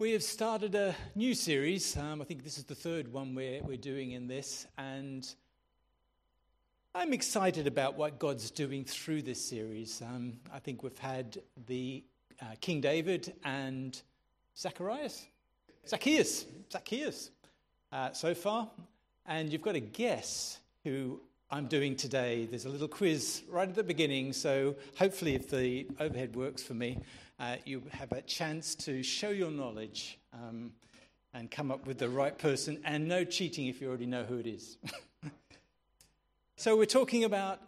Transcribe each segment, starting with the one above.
We have started a new series. Um, I think this is the third one we're, we're doing in this. And I'm excited about what God's doing through this series. Um, I think we've had the uh, King David and Zacharias? Zacchaeus. Zacchaeus uh, so far. And you've got to guess who I'm doing today. There's a little quiz right at the beginning. So hopefully, if the overhead works for me, uh, you have a chance to show your knowledge um, and come up with the right person, and no cheating if you already know who it is. so, we're talking about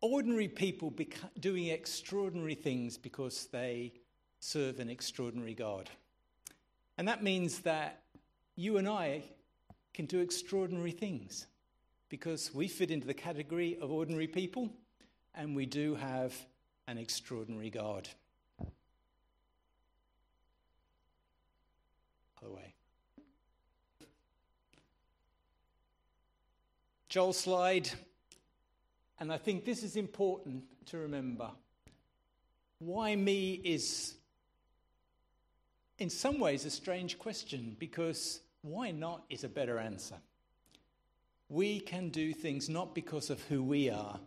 ordinary people beca- doing extraordinary things because they serve an extraordinary God. And that means that you and I can do extraordinary things because we fit into the category of ordinary people and we do have an extraordinary God. Other way. Joel slide. And I think this is important to remember. Why me is, in some ways, a strange question because why not is a better answer. We can do things not because of who we are,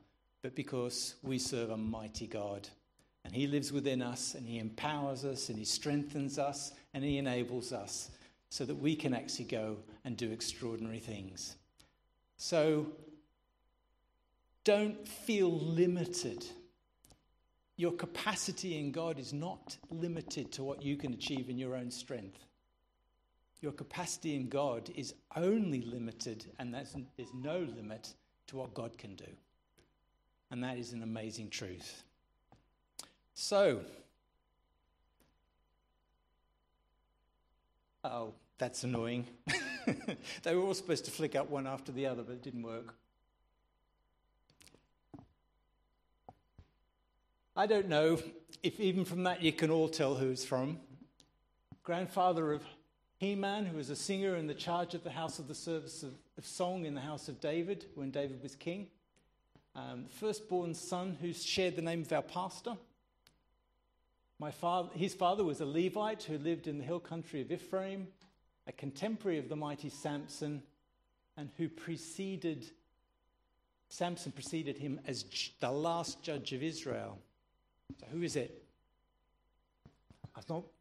but because we serve a mighty God. And He lives within us, and He empowers us, and He strengthens us, and He enables us so that we can actually go and do extraordinary things. So don't feel limited. Your capacity in God is not limited to what you can achieve in your own strength. Your capacity in God is only limited, and there's no limit to what God can do. And that is an amazing truth. So, oh, that's annoying. they were all supposed to flick up one after the other, but it didn't work. I don't know if even from that you can all tell who it's from. Grandfather of Heman, who was a singer in the charge of the house of the service of, of song in the house of David when David was king. Um, firstborn son who shared the name of our pastor. My father, his father was a Levite who lived in the hill country of Ephraim, a contemporary of the mighty Samson, and who preceded Samson preceded him as the last judge of Israel. So who is it? I thought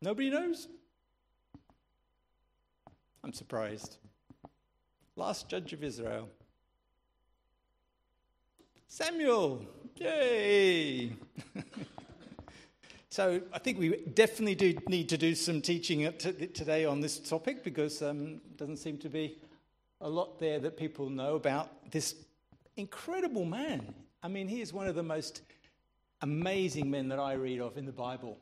nobody knows. I'm surprised. Last judge of Israel. Samuel! Yay! so I think we definitely do need to do some teaching today on this topic because um, it doesn't seem to be a lot there that people know about this incredible man. I mean, he is one of the most amazing men that I read of in the Bible.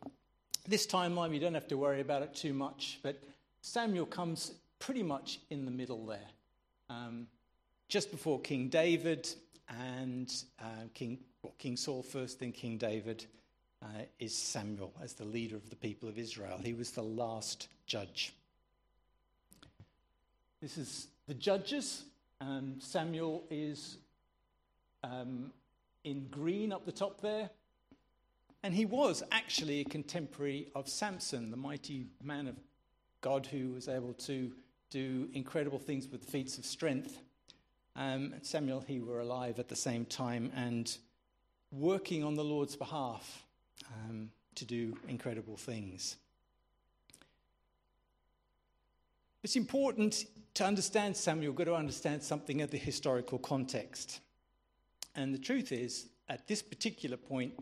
This timeline, you don't have to worry about it too much, but Samuel comes pretty much in the middle there. Um, just before King David and uh, King, well, King Saul first, then King David, uh, is Samuel as the leader of the people of Israel. He was the last judge. This is the judges. Um, Samuel is um, in green up the top there. And he was actually a contemporary of Samson, the mighty man of God who was able to do incredible things with feats of strength. Um, Samuel, he were alive at the same time and working on the Lord's behalf um, to do incredible things. It's important to understand Samuel, you've got to understand something of the historical context. And the truth is, at this particular point,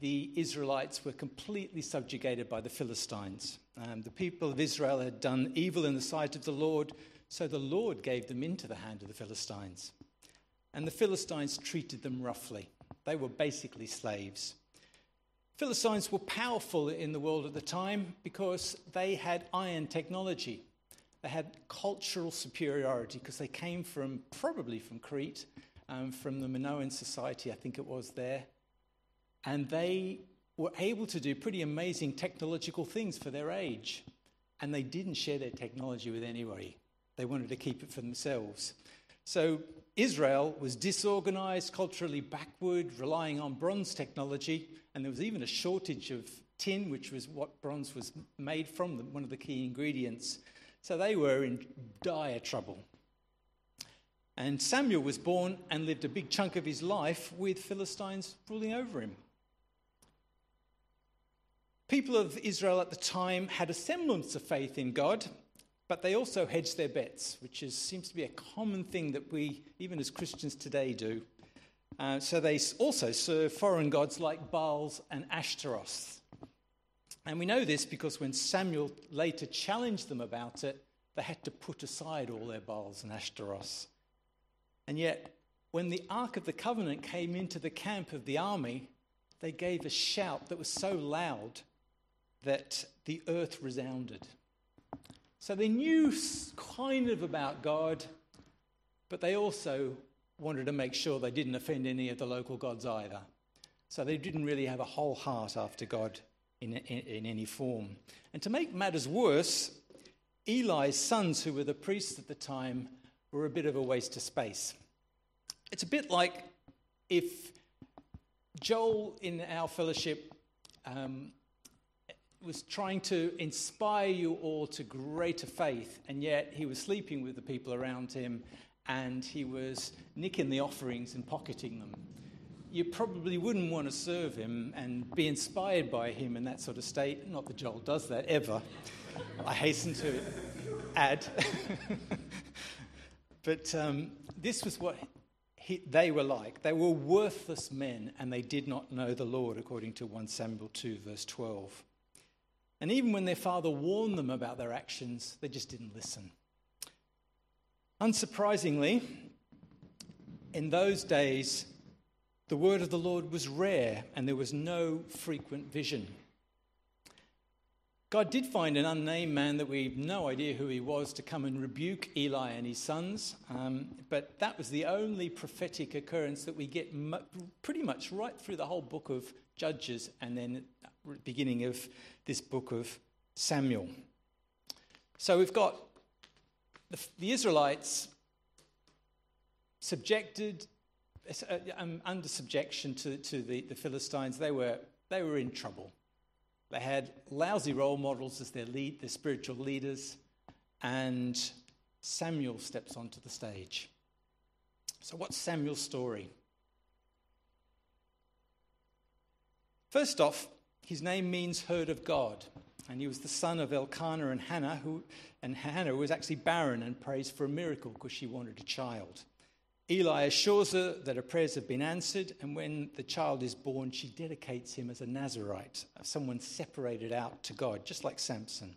the Israelites were completely subjugated by the Philistines. Um, the people of Israel had done evil in the sight of the Lord, so the Lord gave them into the hand of the Philistines. And the Philistines treated them roughly. They were basically slaves. Philistines were powerful in the world at the time because they had iron technology. They had cultural superiority because they came from, probably from Crete, um, from the Minoan society, I think it was there. And they were able to do pretty amazing technological things for their age. And they didn't share their technology with anybody, they wanted to keep it for themselves. So Israel was disorganized, culturally backward, relying on bronze technology, and there was even a shortage of tin, which was what bronze was made from, one of the key ingredients. So they were in dire trouble. And Samuel was born and lived a big chunk of his life with Philistines ruling over him. People of Israel at the time had a semblance of faith in God, but they also hedge their bets, which is, seems to be a common thing that we, even as Christians today, do. Uh, so they also serve foreign gods like Baals and Ashtaroth. And we know this because when Samuel later challenged them about it, they had to put aside all their Baals and Ashtaroths. And yet, when the Ark of the Covenant came into the camp of the army, they gave a shout that was so loud that the earth resounded. So they knew kind of about God, but they also wanted to make sure they didn't offend any of the local gods either. So they didn't really have a whole heart after God in, in, in any form. And to make matters worse, Eli's sons, who were the priests at the time, were a bit of a waste of space. It's a bit like if Joel in our fellowship um, was trying to inspire you all to greater faith, and yet he was sleeping with the people around him and he was nicking the offerings and pocketing them. You probably wouldn't want to serve him and be inspired by him in that sort of state. Not that Joel does that ever, I hasten to add. but um, this was what he, they were like. They were worthless men and they did not know the Lord, according to 1 Samuel 2, verse 12. And even when their father warned them about their actions, they just didn't listen. Unsurprisingly, in those days, the word of the Lord was rare and there was no frequent vision. God did find an unnamed man that we've no idea who he was to come and rebuke Eli and his sons, um, but that was the only prophetic occurrence that we get pretty much right through the whole book of Judges and then beginning of this book of Samuel. So we've got the, the Israelites subjected, uh, um, under subjection to, to the, the Philistines. They were, they were in trouble. They had lousy role models as their lead, their spiritual leaders, and Samuel steps onto the stage. So, what's Samuel's story? First off, his name means heard of God. And he was the son of Elkanah and Hannah, who, and Hannah was actually barren and prays for a miracle because she wanted a child. Eli assures her that her prayers have been answered, and when the child is born, she dedicates him as a Nazarite, someone separated out to God, just like Samson.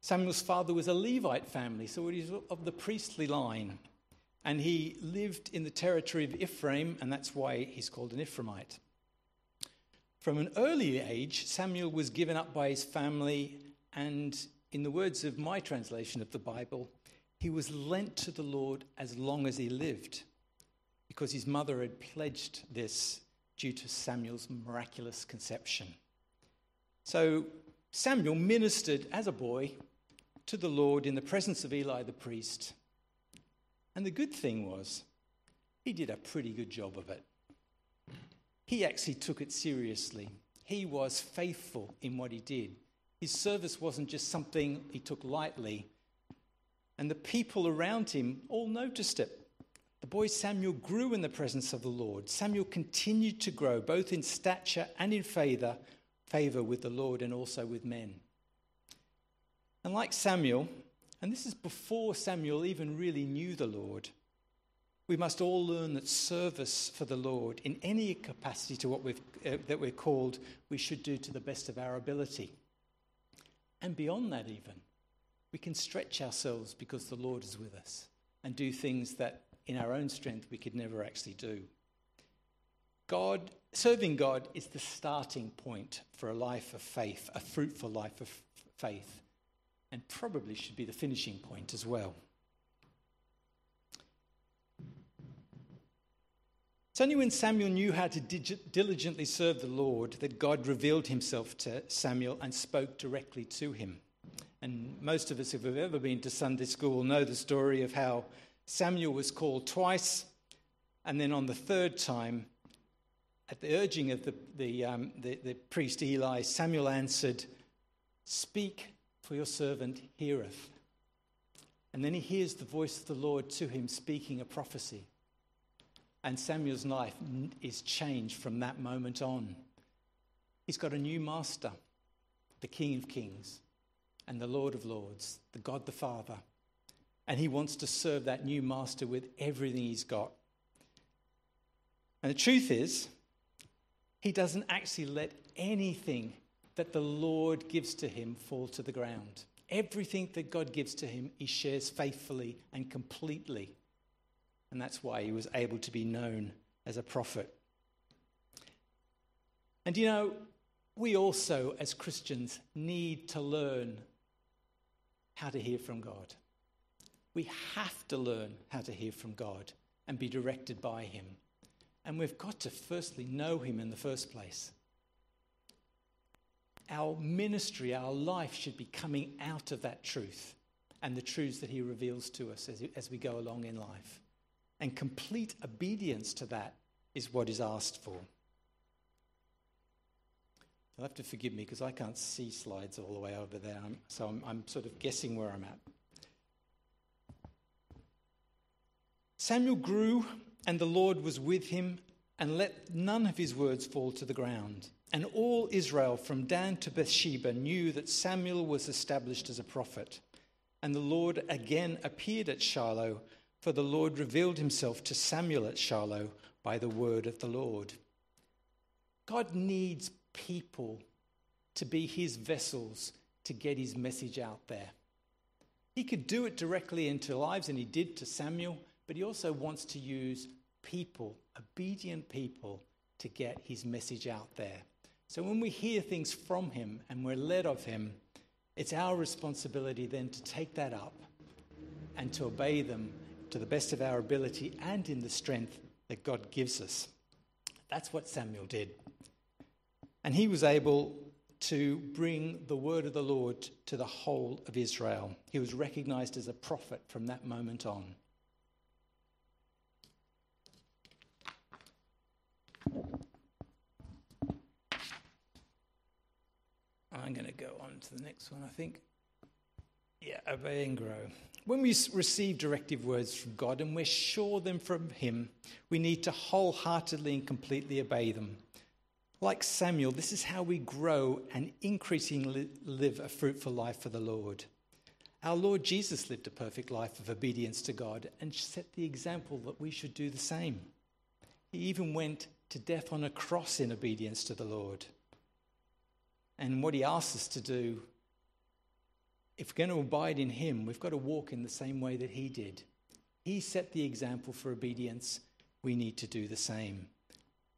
Samuel's father was a Levite family, so he was of the priestly line, and he lived in the territory of Ephraim, and that's why he's called an Ephraimite. From an early age, Samuel was given up by his family, and in the words of my translation of the Bible, he was lent to the Lord as long as he lived, because his mother had pledged this due to Samuel's miraculous conception. So Samuel ministered as a boy to the Lord in the presence of Eli the priest. And the good thing was, he did a pretty good job of it he actually took it seriously. He was faithful in what he did. His service wasn't just something he took lightly. And the people around him all noticed it. The boy Samuel grew in the presence of the Lord. Samuel continued to grow, both in stature and in favor, favor with the Lord and also with men. And like Samuel, and this is before Samuel even really knew the Lord, we must all learn that service for the Lord, in any capacity to what we've, uh, that we're called, we should do to the best of our ability. And beyond that, even, we can stretch ourselves because the Lord is with us and do things that in our own strength we could never actually do. God, serving God is the starting point for a life of faith, a fruitful life of faith, and probably should be the finishing point as well. It's only when Samuel knew how to diligently serve the Lord that God revealed himself to Samuel and spoke directly to him. And most of us, if we've ever been to Sunday school, know the story of how Samuel was called twice, and then on the third time, at the urging of the, the, um, the, the priest Eli, Samuel answered, Speak, for your servant heareth. And then he hears the voice of the Lord to him speaking a prophecy. And Samuel's life is changed from that moment on. He's got a new master, the King of Kings and the Lord of Lords, the God the Father. And he wants to serve that new master with everything he's got. And the truth is, he doesn't actually let anything that the Lord gives to him fall to the ground. Everything that God gives to him, he shares faithfully and completely. And that's why he was able to be known as a prophet. And you know, we also, as Christians, need to learn how to hear from God. We have to learn how to hear from God and be directed by Him. And we've got to firstly know Him in the first place. Our ministry, our life should be coming out of that truth and the truths that He reveals to us as, as we go along in life. And complete obedience to that is what is asked for. You'll have to forgive me because I can't see slides all the way over there, I'm, so I'm, I'm sort of guessing where I'm at. Samuel grew, and the Lord was with him, and let none of his words fall to the ground. And all Israel, from Dan to Beersheba, knew that Samuel was established as a prophet. And the Lord again appeared at Shiloh, for the Lord revealed himself to Samuel at Shiloh by the word of the Lord. God needs people to be his vessels to get his message out there. He could do it directly into lives, and he did to Samuel, but he also wants to use people, obedient people, to get his message out there. So when we hear things from him and we're led of him, it's our responsibility then to take that up and to obey them to the best of our ability and in the strength that God gives us. That's what Samuel did. And he was able to bring the word of the Lord to the whole of Israel. He was recognized as a prophet from that moment on. I'm going to go on to the next one, I think. Yeah, obey and grow. When we receive directive words from God and we're sure them from Him, we need to wholeheartedly and completely obey them. Like Samuel, this is how we grow and increasingly live a fruitful life for the Lord. Our Lord Jesus lived a perfect life of obedience to God and set the example that we should do the same. He even went to death on a cross in obedience to the Lord. And what he asks us to do, if we're going to abide in him, we've got to walk in the same way that he did. He set the example for obedience. We need to do the same.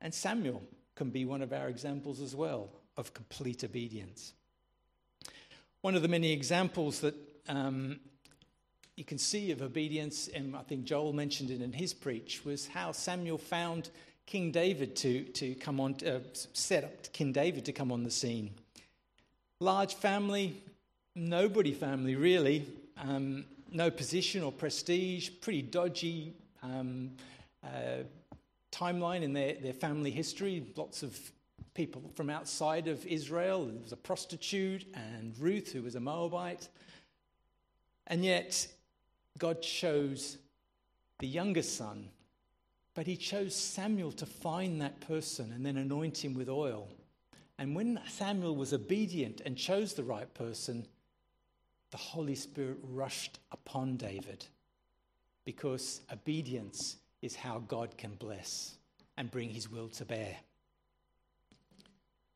And Samuel can be one of our examples as well of complete obedience. One of the many examples that um, you can see of obedience, and I think Joel mentioned it in his preach, was how Samuel found King David to, to come on, uh, set up King David to come on the scene. Large family, nobody family really, um, no position or prestige, pretty dodgy um, uh, timeline in their, their family history. Lots of people from outside of Israel. There was a prostitute and Ruth, who was a Moabite. And yet, God chose the youngest son, but he chose Samuel to find that person and then anoint him with oil. And when Samuel was obedient and chose the right person, the Holy Spirit rushed upon David because obedience is how God can bless and bring his will to bear.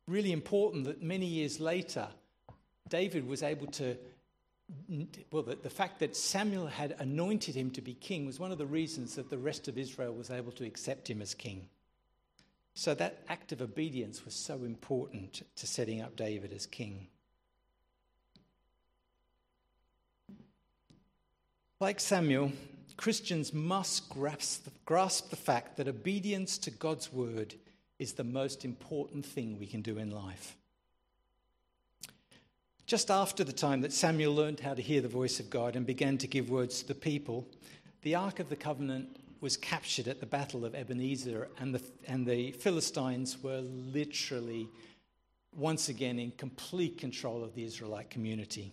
Really important that many years later, David was able to. Well, the, the fact that Samuel had anointed him to be king was one of the reasons that the rest of Israel was able to accept him as king. So that act of obedience was so important to setting up David as king. Like Samuel, Christians must grasp, grasp the fact that obedience to God's word is the most important thing we can do in life. Just after the time that Samuel learned how to hear the voice of God and began to give words to the people, the Ark of the Covenant was captured at the Battle of Ebenezer, and the, and the Philistines were literally once again in complete control of the Israelite community.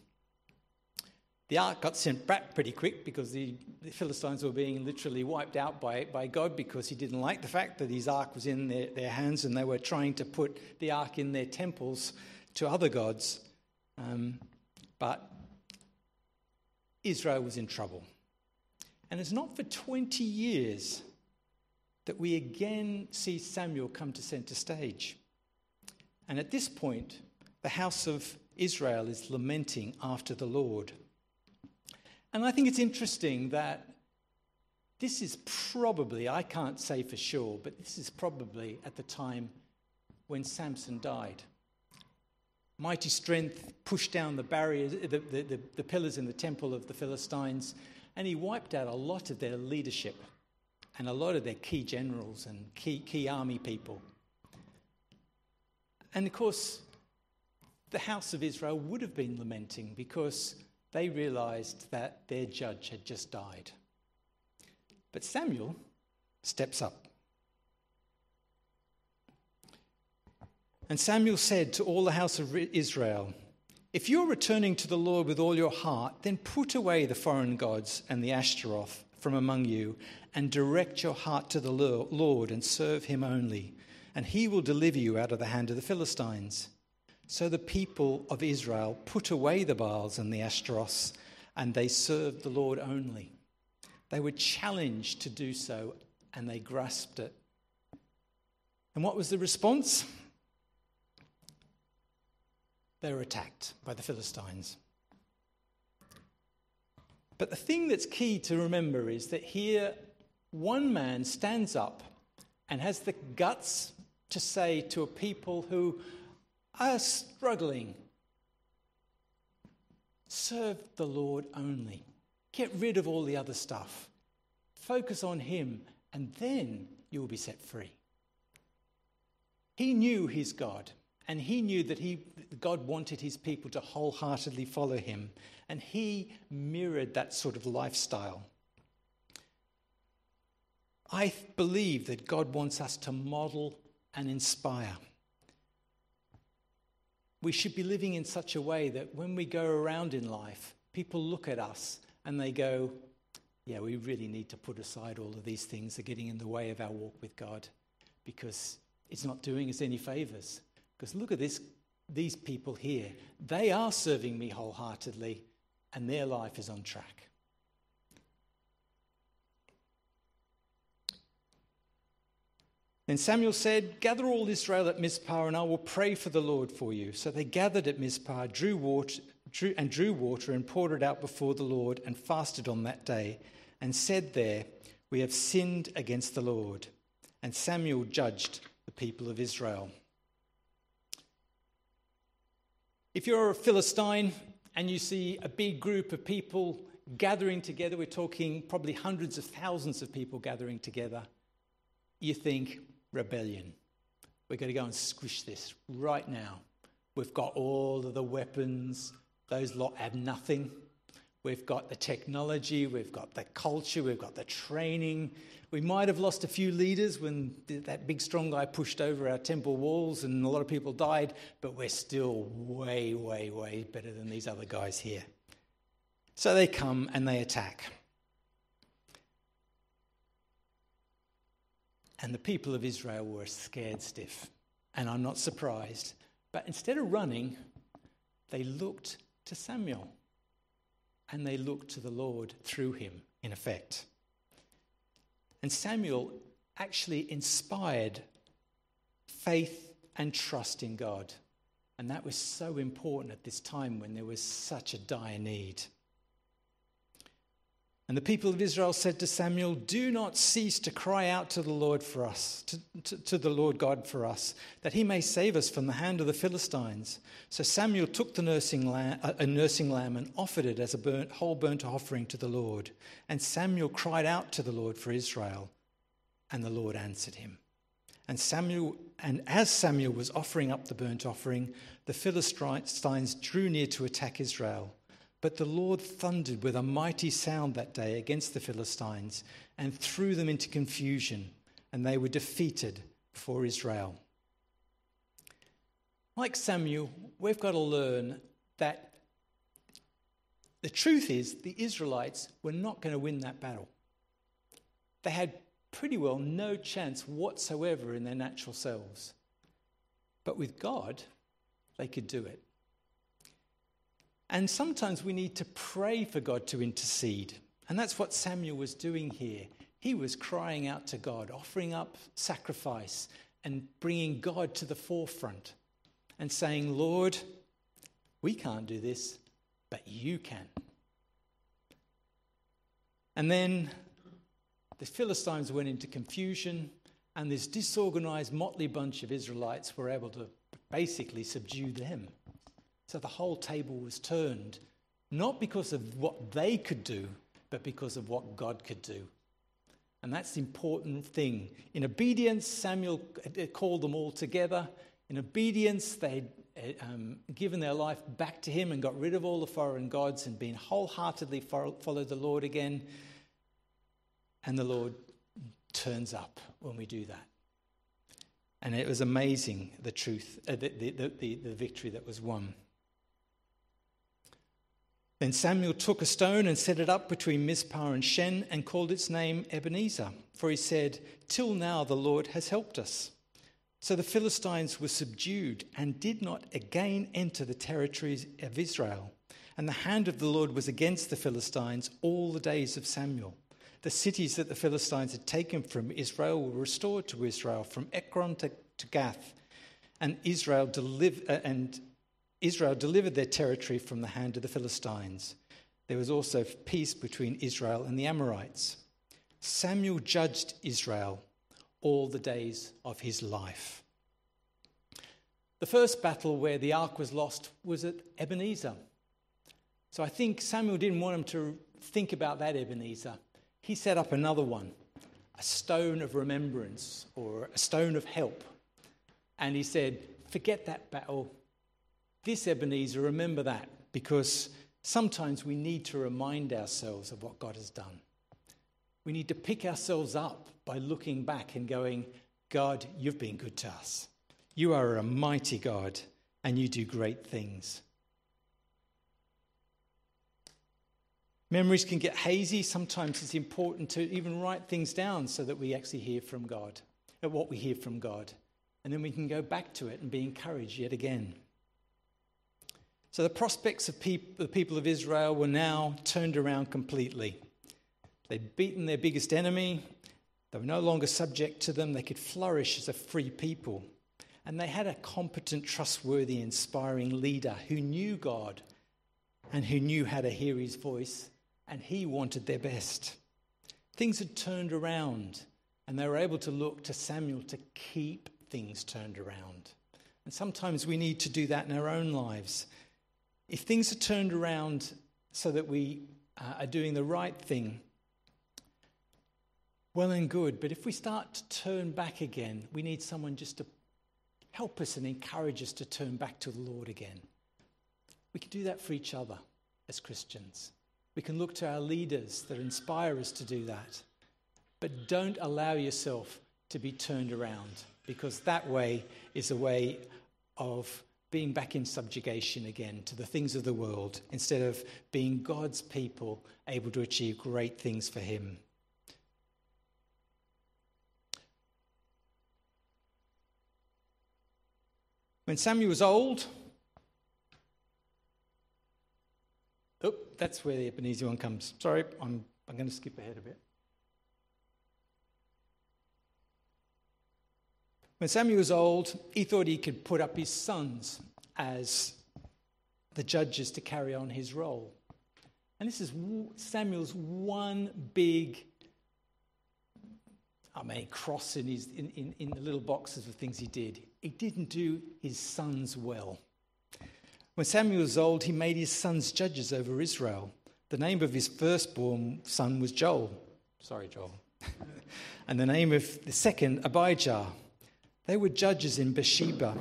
The ark got sent back pretty quick because the, the, Philistines were being literally wiped out by, by God because he didn't like the fact that his ark was in their, their hands and they were trying to put the ark in their temples to other gods. Um, but Israel was in trouble. And it's not for 20 years that we again see Samuel come to center stage. And at this point, the house of Israel is lamenting after the Lord. And I think it's interesting that this is probably, I can't say for sure, but this is probably at the time when Samson died. Mighty strength pushed down the barriers, the, the, the, the pillars in the temple of the Philistines, and he wiped out a lot of their leadership and a lot of their key generals and key, key army people. And of course, the house of Israel would have been lamenting because they realized that their judge had just died. But Samuel steps up. And Samuel said to all the house of Israel, If you're returning to the Lord with all your heart, then put away the foreign gods and the Ashtaroth from among you, and direct your heart to the Lord and serve him only, and he will deliver you out of the hand of the Philistines. So the people of Israel put away the Baals and the Ashtaroths, and they served the Lord only. They were challenged to do so, and they grasped it. And what was the response? They were attacked by the Philistines. But the thing that's key to remember is that here one man stands up and has the guts to say to a people who are struggling, serve the Lord only. Get rid of all the other stuff. Focus on Him, and then you will be set free. He knew his God, and he knew that he, God wanted his people to wholeheartedly follow him, and he mirrored that sort of lifestyle. I believe that God wants us to model and inspire we should be living in such a way that when we go around in life, people look at us and they go, Yeah, we really need to put aside all of these things that are getting in the way of our walk with God because it's not doing us any favors. Because look at this, these people here. They are serving me wholeheartedly and their life is on track. Then Samuel said, Gather all Israel at Mizpah, and I will pray for the Lord for you. So they gathered at Mizpah, drew water, drew, and drew water, and poured it out before the Lord, and fasted on that day, and said there, We have sinned against the Lord. And Samuel judged the people of Israel. If you're a Philistine and you see a big group of people gathering together, we're talking probably hundreds of thousands of people gathering together, you think, rebellion. We're going to go and squish this right now. We've got all of the weapons, those lot have nothing. We've got the technology, we've got the culture, we've got the training. We might have lost a few leaders when that big strong guy pushed over our temple walls and a lot of people died, but we're still way, way, way better than these other guys here. So they come and they attack. And the people of Israel were scared stiff. And I'm not surprised. But instead of running, they looked to Samuel. And they looked to the Lord through him, in effect. And Samuel actually inspired faith and trust in God. And that was so important at this time when there was such a dire need. And the people of Israel said to Samuel, Do not cease to cry out to the Lord for us, to, to, to, the Lord God for us, that he may save us from the hand of the Philistines. So Samuel took the nursing lamb, a nursing lamb and offered it as a burnt, whole burnt offering to the Lord. And Samuel cried out to the Lord for Israel, and the Lord answered him. And Samuel, and as Samuel was offering up the burnt offering, the Philistines drew near to attack Israel. But the Lord thundered with a mighty sound that day against the Philistines and threw them into confusion, and they were defeated before Israel. Like Samuel, we've got to learn that the truth is the Israelites were not going to win that battle. They had pretty well no chance whatsoever in their natural selves. But with God, they could do it. And sometimes we need to pray for God to intercede. And that's what Samuel was doing here. He was crying out to God, offering up sacrifice and bringing God to the forefront and saying, Lord, we can't do this, but you can. And then the Philistines went into confusion, and this disorganized, motley bunch of Israelites were able to basically subdue them. So the whole table was turned, not because of what they could do, but because of what God could do. And that's the important thing. In obedience, Samuel called them all together. In obedience, they'd um, given their life back to him and got rid of all the foreign gods and been wholeheartedly followed the Lord again. And the Lord turns up when we do that. And it was amazing the truth, uh, the, the, the, the victory that was won. Then Samuel took a stone and set it up between Mizpah and Shen and called its name Ebenezer, for he said, Till now the Lord has helped us. So the Philistines were subdued and did not again enter the territories of Israel. And the hand of the Lord was against the Philistines all the days of Samuel. The cities that the Philistines had taken from Israel were restored to Israel, from Ekron to, to Gath, and Israel deliv- uh, and Israel delivered their territory from the hand of the Philistines. There was also peace between Israel and the Amorites. Samuel judged Israel all the days of his life. The first battle where the ark was lost was at Ebenezer. So I think Samuel didn't want him to think about that Ebenezer. He set up another one, a stone of remembrance or a stone of help. And he said, Forget that battle. This Ebenezer, remember that because sometimes we need to remind ourselves of what God has done. We need to pick ourselves up by looking back and going, God, you've been good to us. You are a mighty God and you do great things. Memories can get hazy. Sometimes it's important to even write things down so that we actually hear from God, at what we hear from God. And then we can go back to it and be encouraged yet again. So the prospects of peop- the people of Israel were now turned around completely. They'd beaten their biggest enemy, they were no longer subject to them, they could flourish as a free people. And they had a competent, trustworthy, inspiring leader who knew God and who knew how to hear his voice, and he wanted their best. Things had turned around, and they were able to look to Samuel to keep things turned around. And sometimes we need to do that in our own lives. If things are turned around so that we uh, are doing the right thing, well and good. But if we start to turn back again, we need someone just to help us and encourage us to turn back to the Lord again. We can do that for each other as Christians. We can look to our leaders that inspire us to do that. But don't allow yourself to be turned around because that way is a way of being back in subjugation again to the things of the world instead of being God's people able to achieve great things for Him. When Samuel was old, oh, that's where the Ebenezer one comes. Sorry, I'm, I'm going to skip ahead a bit. When Samuel was old, he thought he could put up his sons as the judges to carry on his role. And this is Samuel's one big, I mean, cross in, his, in, in, in the little boxes of things he did. He didn't do his sons well. When Samuel was old, he made his sons judges over Israel. The name of his firstborn son was Joel. Sorry, Joel. and the name of the second, Abijah. They were judges in Beersheba,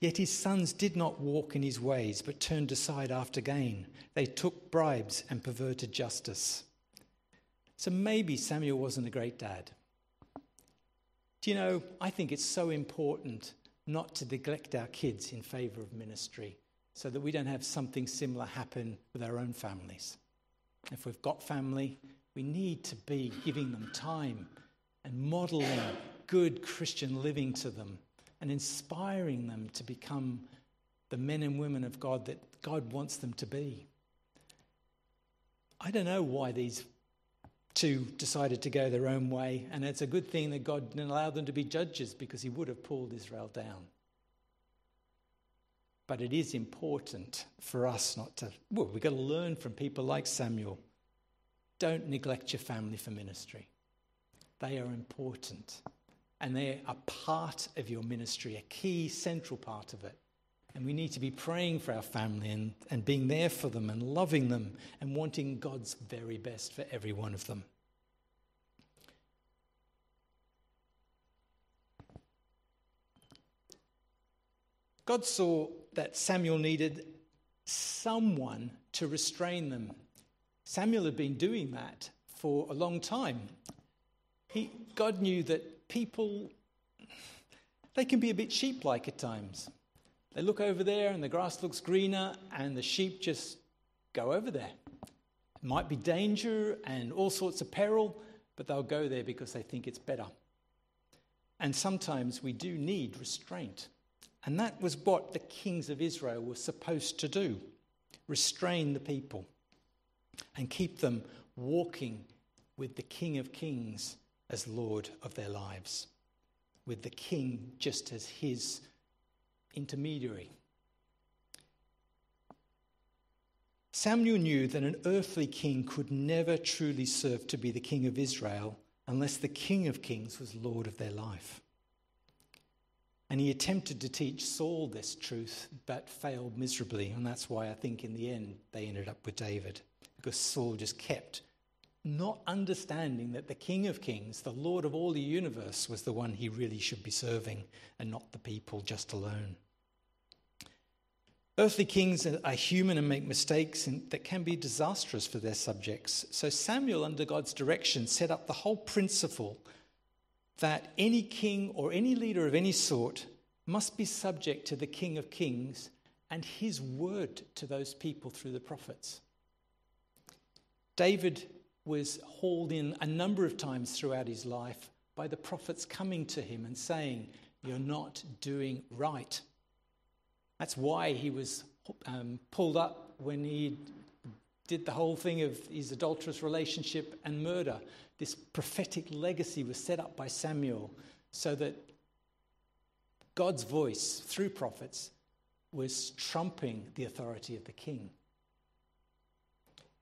yet his sons did not walk in his ways, but turned aside after gain. They took bribes and perverted justice. So maybe Samuel wasn't a great dad. Do you know, I think it's so important not to neglect our kids in favor of ministry so that we don't have something similar happen with our own families. If we've got family, we need to be giving them time and modeling good Christian living to them and inspiring them to become the men and women of God that God wants them to be. I don't know why these two decided to go their own way, and it's a good thing that God didn't allow them to be judges because He would have pulled Israel down. But it is important for us not to, well, we've got to learn from people like Samuel. Don't neglect your family for ministry, they are important and they're a part of your ministry, a key central part of it. And we need to be praying for our family and, and being there for them and loving them and wanting God's very best for every one of them. God saw that Samuel needed someone to restrain them. Samuel had been doing that for a long time. He, God knew that people, they can be a bit sheep like at times. They look over there and the grass looks greener, and the sheep just go over there. It might be danger and all sorts of peril, but they'll go there because they think it's better. And sometimes we do need restraint. And that was what the kings of Israel were supposed to do restrain the people and keep them walking with the King of Kings as Lord of their lives, with the king just as his intermediary. Samuel knew that an earthly king could never truly serve to be the king of Israel unless the king of kings was Lord of their life. And he attempted to teach Saul this truth, but failed miserably. And that's why I think in the end they ended up with David, because Saul just kept not understanding that the King of Kings, the Lord of all the universe, was the one he really should be serving and not the people just alone. Earthly kings are human and make mistakes that can be disastrous for their subjects. So Samuel, under God's direction, set up the whole principle that any king or any leader of any sort must be subject to the King of Kings and his word to those people through the prophets. David was hauled in a number of times throughout his life by the prophets coming to him and saying, You're not doing right. That's why he was um, pulled up when he did the whole thing of his adulterous relationship and murder. This prophetic legacy was set up by Samuel so that God's voice through prophets was trumping the authority of the king.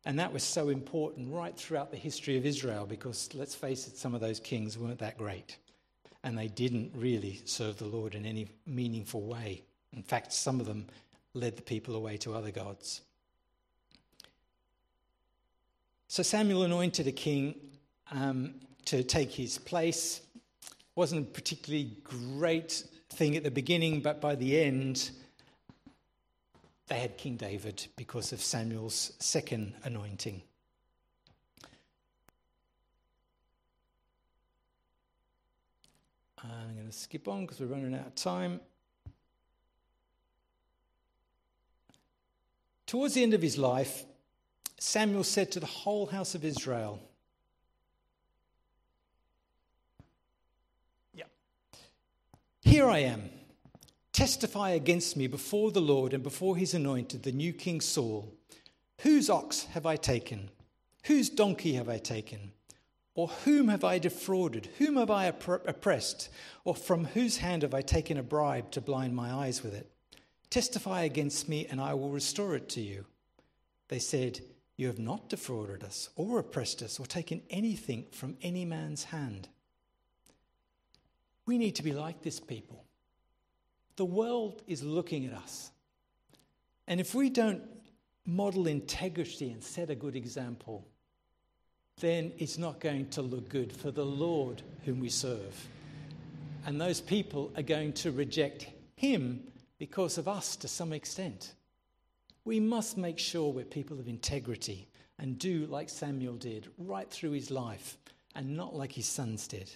And that was so important right throughout the history of Israel because, let's face it, some of those kings weren't that great. And they didn't really serve the Lord in any meaningful way. In fact, some of them led the people away to other gods. So Samuel anointed a king um, to take his place. Wasn't a particularly great thing at the beginning, but by the end, they had King David because of Samuel's second anointing. I'm going to skip on because we're running out of time. Towards the end of his life, Samuel said to the whole house of Israel, here I am testify against me before the Lord and before his anointed, the new King Saul. Whose ox have I taken? Whose donkey have I taken? Or whom have I defrauded? Whom have I oppressed? Or from whose hand have I taken a bribe to blind my eyes with it? Testify against me, and I will restore it to you. They said, You have not defrauded us, or oppressed us, or taken anything from any man's hand. We need to be like this people. The world is looking at us. And if we don't model integrity and set a good example, then it's not going to look good for the Lord whom we serve. And those people are going to reject him because of us to some extent. We must make sure we're people of integrity and do like Samuel did right through his life and not like his sons did.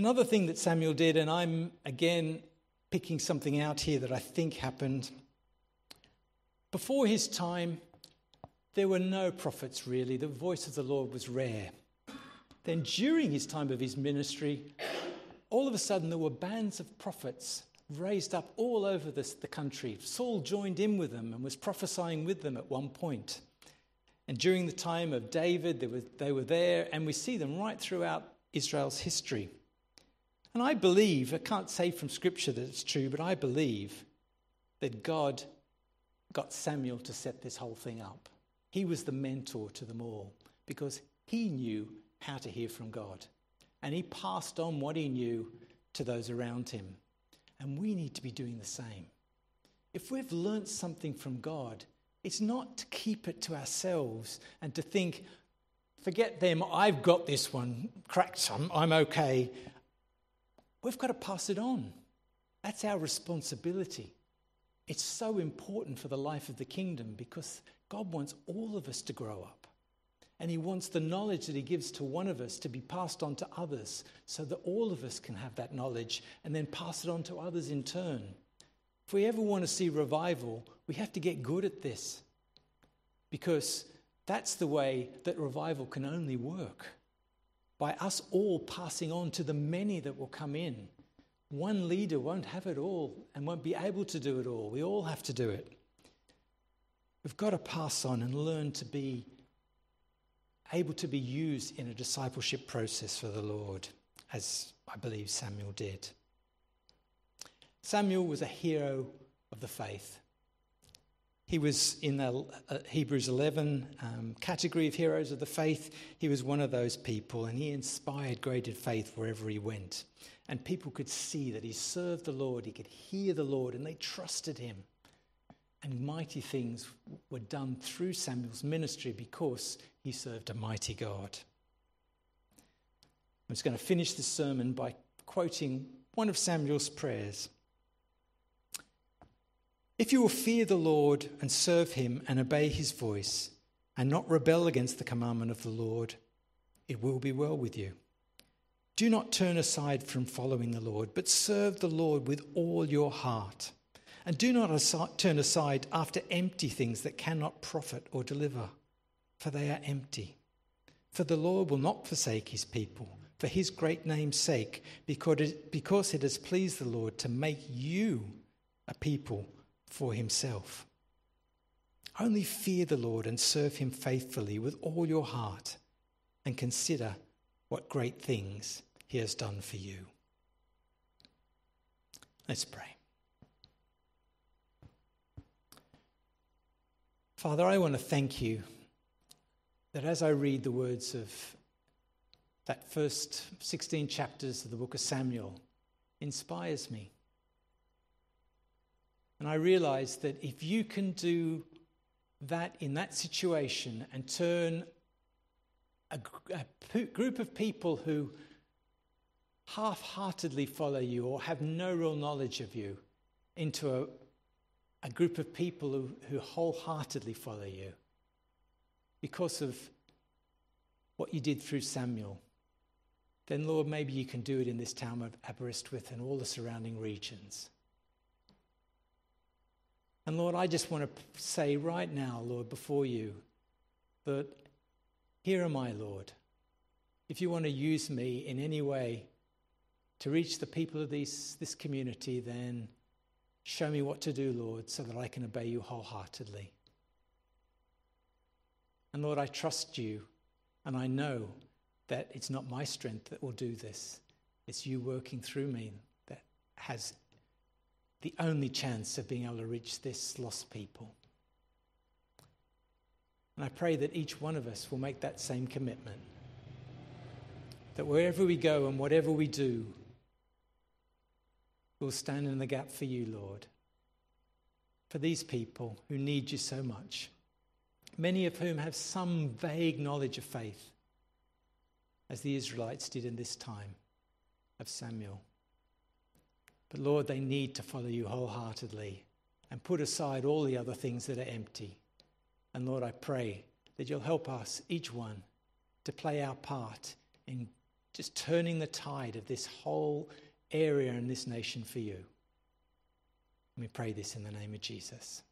Another thing that Samuel did, and I'm again picking something out here that I think happened. Before his time, there were no prophets really. The voice of the Lord was rare. Then, during his time of his ministry, all of a sudden there were bands of prophets raised up all over this, the country. Saul joined in with them and was prophesying with them at one point. And during the time of David, they were, they were there, and we see them right throughout Israel's history. And I believe, I can't say from scripture that it's true, but I believe that God got Samuel to set this whole thing up. He was the mentor to them all because he knew how to hear from God. And he passed on what he knew to those around him. And we need to be doing the same. If we've learnt something from God, it's not to keep it to ourselves and to think, forget them, I've got this one cracked, I'm, I'm okay. We've got to pass it on. That's our responsibility. It's so important for the life of the kingdom because God wants all of us to grow up. And He wants the knowledge that He gives to one of us to be passed on to others so that all of us can have that knowledge and then pass it on to others in turn. If we ever want to see revival, we have to get good at this because that's the way that revival can only work by us all passing on to the many that will come in. One leader won't have it all and won't be able to do it all. We all have to do it. We've got to pass on and learn to be able to be used in a discipleship process for the Lord, as I believe Samuel did. Samuel was a hero of the faith. He was in the uh, Hebrews 11 um, category of heroes of the faith. He was one of those people, and he inspired greater faith wherever he went. And people could see that he served the Lord, he could hear the Lord, and they trusted him. And mighty things were done through Samuel's ministry because he served a mighty God. I'm just going to finish this sermon by quoting one of Samuel's prayers. If you will fear the Lord and serve him and obey his voice, and not rebel against the commandment of the Lord, it will be well with you. Do not turn aside from following the Lord, but serve the Lord with all your heart. And do not turn aside after empty things that cannot profit or deliver for they are empty. For the Lord will not forsake his people for his great name's sake, because it, has pleased the Lord to make you a people for himself. Only fear the Lord and serve him faithfully with all your heart, and consider what great things he has done for you. Let's pray. Father, I want to thank you that as I read the words of that first 16 chapters of the book of Samuel, inspires me. And I realize that if you can do that in that situation and turn a, a group of people who half heartedly follow you or have no real knowledge of you into a, a group of people who, who wholeheartedly follow you, because of what you did through Samuel, then Lord, maybe you can do it in this town of Aberystwyth and all the surrounding regions. And Lord, I just want to say right now, Lord, before you, that here am I, Lord. If you want to use me in any way to reach the people of these, this community, then show me what to do, Lord, so that I can obey you wholeheartedly. And Lord, I trust you, and I know that it's not my strength that will do this. It's you working through me that has the only chance of being able to reach this lost people. And I pray that each one of us will make that same commitment. That wherever we go and whatever we do, we'll stand in the gap for you, Lord, for these people who need you so much many of whom have some vague knowledge of faith, as the Israelites did in this time. of Samuel. But Lord, they need to follow you wholeheartedly and put aside all the other things that are empty. And Lord, I pray that you'll help us, each one, to play our part in just turning the tide of this whole area and this nation for you. And we pray this in the name of Jesus.